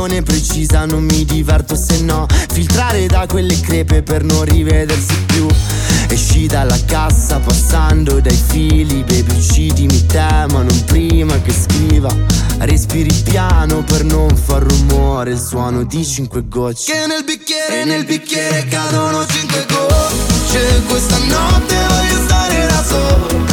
Speaker 12: precisione precisa non mi diverto se no. Filtrare da quelle crepe per non rivedersi più. Esci dalla cassa passando dai fili Baby uccidimi te ma non prima che scriva. Respiri piano per non far rumore Il suono di cinque gocce.
Speaker 19: Che nel bicchiere, nel bicchiere cadono cinque gocce. Questa notte voglio stare da solo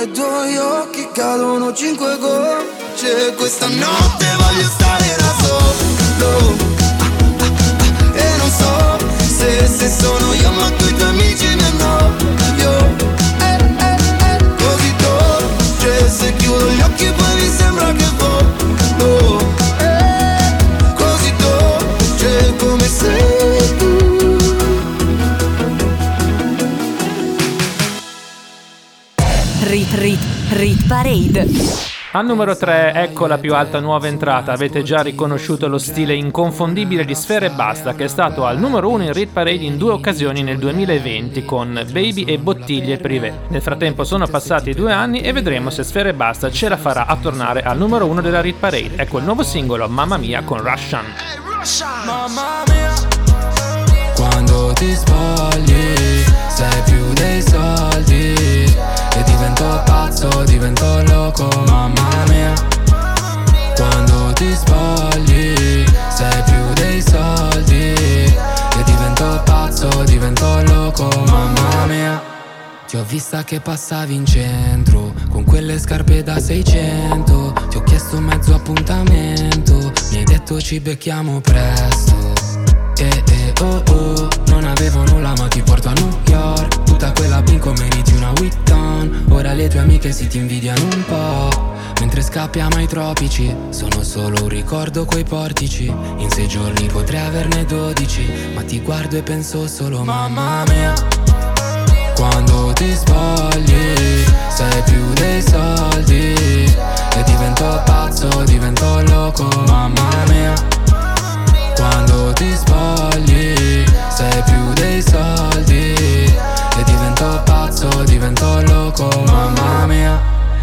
Speaker 19: dai tuoi occhi cadono cinque gocce. Questa notte voglio stare da solo. E non so se, se sono io ma tu
Speaker 2: Parade.
Speaker 1: Al numero 3, ecco la più alta nuova entrata. Avete già riconosciuto lo stile inconfondibile di Sfere e Basta, che è stato al numero 1 in Rit Parade in due occasioni nel 2020 con Baby e Bottiglie Privé. Nel frattempo sono passati due anni e vedremo se Sfere e Basta ce la farà a tornare al numero 1 della Rit Parade. Ecco il nuovo singolo Mamma Mia con Russian.
Speaker 19: Mamma mia
Speaker 24: Quando ti spogli sei più dei soldi E divento pazzo, divento loco, mamma mia. Quando ti spogli sei più dei soldi. E divento pazzo, divento loco, mamma mia. Ti ho vista che passavi in centro Con quelle scarpe da 600 Ti ho chiesto mezzo appuntamento Mi hai detto ci becchiamo presto. Eh eh oh oh Non avevo nulla ma ti porto a New York Tutta quella binco meriti una Witton. Ora le tue amiche si ti invidiano un po' Mentre scappiamo ai tropici Sono solo un ricordo quei portici. In sei giorni potrei averne dodici Ma ti guardo e penso solo mamma mia quando ti spogli sei più dei soldi. E divento pazzo, divento loco, mamma mia Quando ti spogli sei più dei soldi E divento pazzo, divento loco, mamma mia.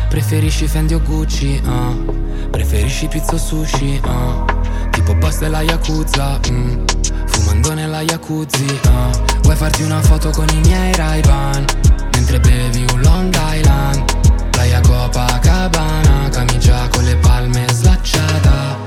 Speaker 24: Preferisci Fendi o Gucci, ah. Preferisci pizza o sushi, ah. Tipo boss della Yakuza, mm. Fumando nella jacuzzi, ah. Vuoi farti una foto con i miei ray Mentre bevi un Long Island. Playa Copacabana Camicia con le palme slacciata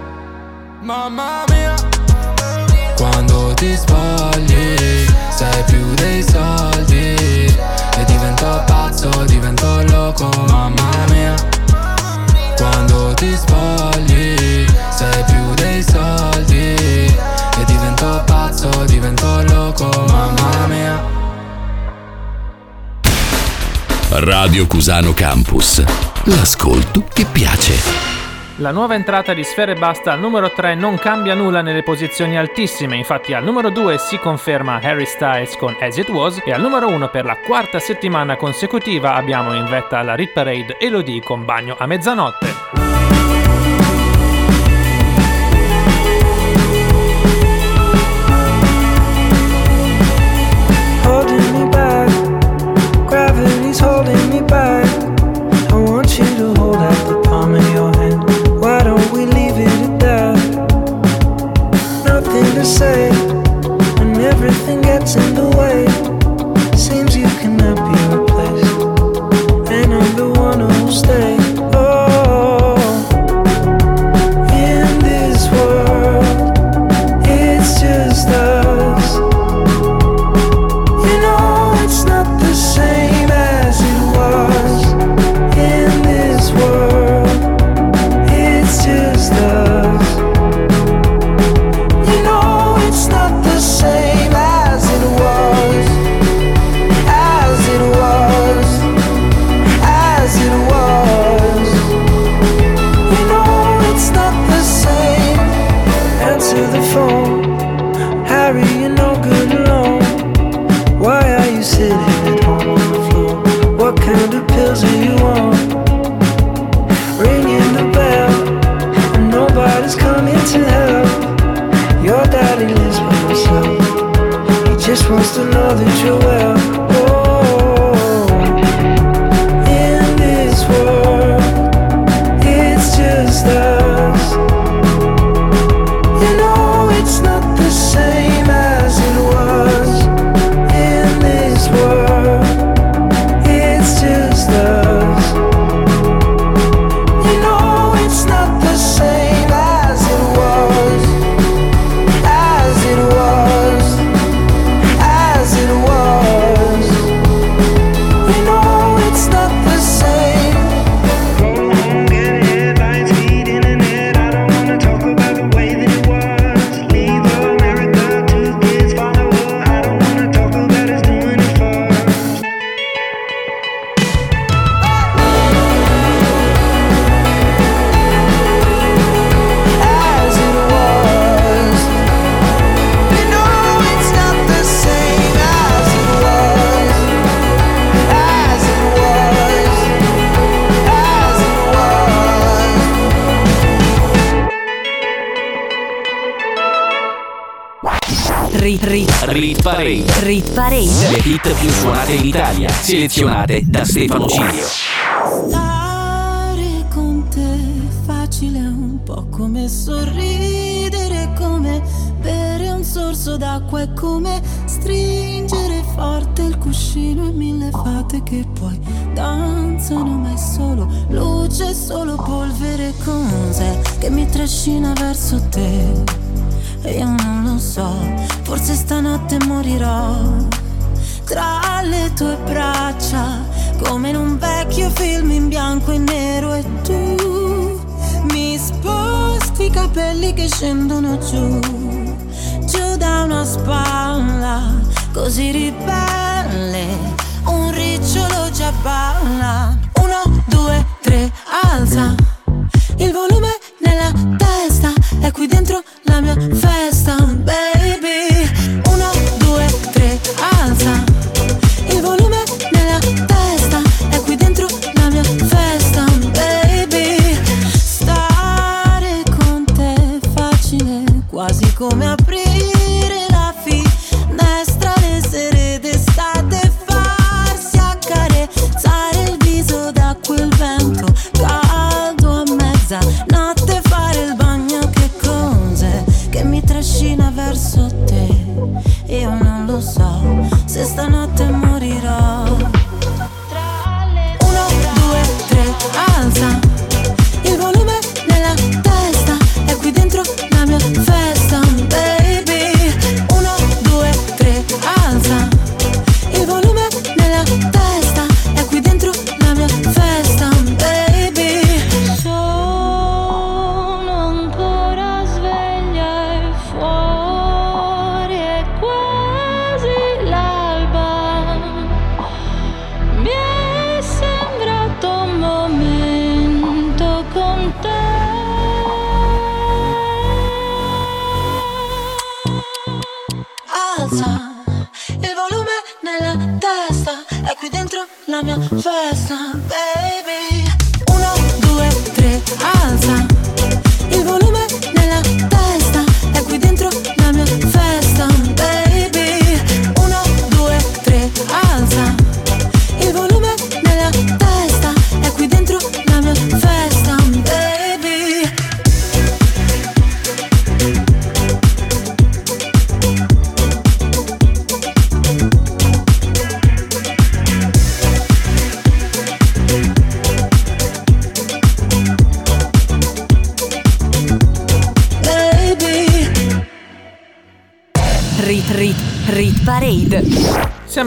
Speaker 19: Mamma mia.
Speaker 24: Quando ti spogli sei più dei soldi. E divento pazzo, divento loco, mamma mia. Quando ti spogli sei più dei soldi. E divento pazzo, divento loco, mamma mia.
Speaker 7: Radio Cusano Campus. L'ascolto che piace.
Speaker 1: La nuova entrata di Sfere Basta al numero 3 non cambia nulla nelle posizioni altissime, infatti al numero 2 si conferma Harry Styles con As It Was e al numero 1 per la quarta settimana consecutiva abbiamo in vetta alla Rit Parade Elodie con Bagno a mezzanotte.
Speaker 25: holding me back. Say, and everything gets in the way.
Speaker 4: Parade. Le hit più suonate in Italia, selezionate da Stefano Cilio.
Speaker 9: Stare con te facile è un po' come sorridere, come bere un sorso d'acqua, è come stringere forte il cuscino e mille fate che poi danzano, ma è solo luce, è solo polvere con sé che mi trascina verso te. Io non lo so, forse stanotte morirò tra le tue braccia, come in un vecchio film in bianco e nero e tu mi sposti i capelli che scendono giù, giù da una spalla così ribelle, un ricciolo già balla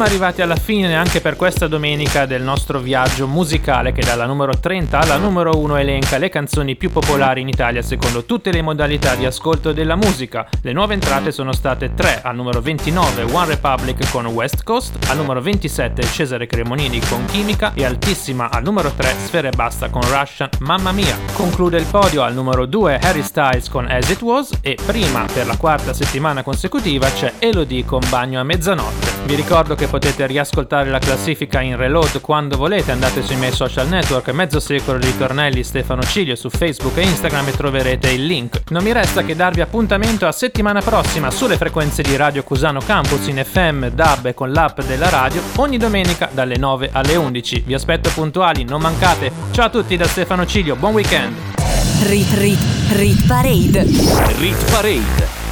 Speaker 1: Arrivati alla fine anche per questa domenica del nostro viaggio musicale che dalla numero 30 alla numero 1 elenca le canzoni più popolari in Italia secondo tutte le modalità di ascolto della musica. Le nuove entrate sono state 3 al numero 29 One Republic con West Coast, al numero 27 Cesare Cremonini con Chimica e altissima al numero 3 Sfere Basta con Russian Mamma Mia. Conclude il podio al numero 2 Harry Styles con As It Was e prima per la quarta settimana consecutiva c'è Elodie con Bagno a mezzanotte. Vi ricordo che potete riascoltare la classifica in reload quando volete, andate sui miei social network Mezzo Secolo di Ritornelli Stefano Cilio su Facebook e Instagram e troverete il link. Non mi resta che darvi appuntamento a settimana prossima sulle frequenze di Radio Cusano Campus in FM, DAB e con l'app della radio ogni domenica dalle 9 alle 11. Vi aspetto puntuali, non mancate. Ciao a tutti da Stefano Cilio, buon weekend!
Speaker 2: Rit Rit Rit Parade.
Speaker 4: Rit Parade.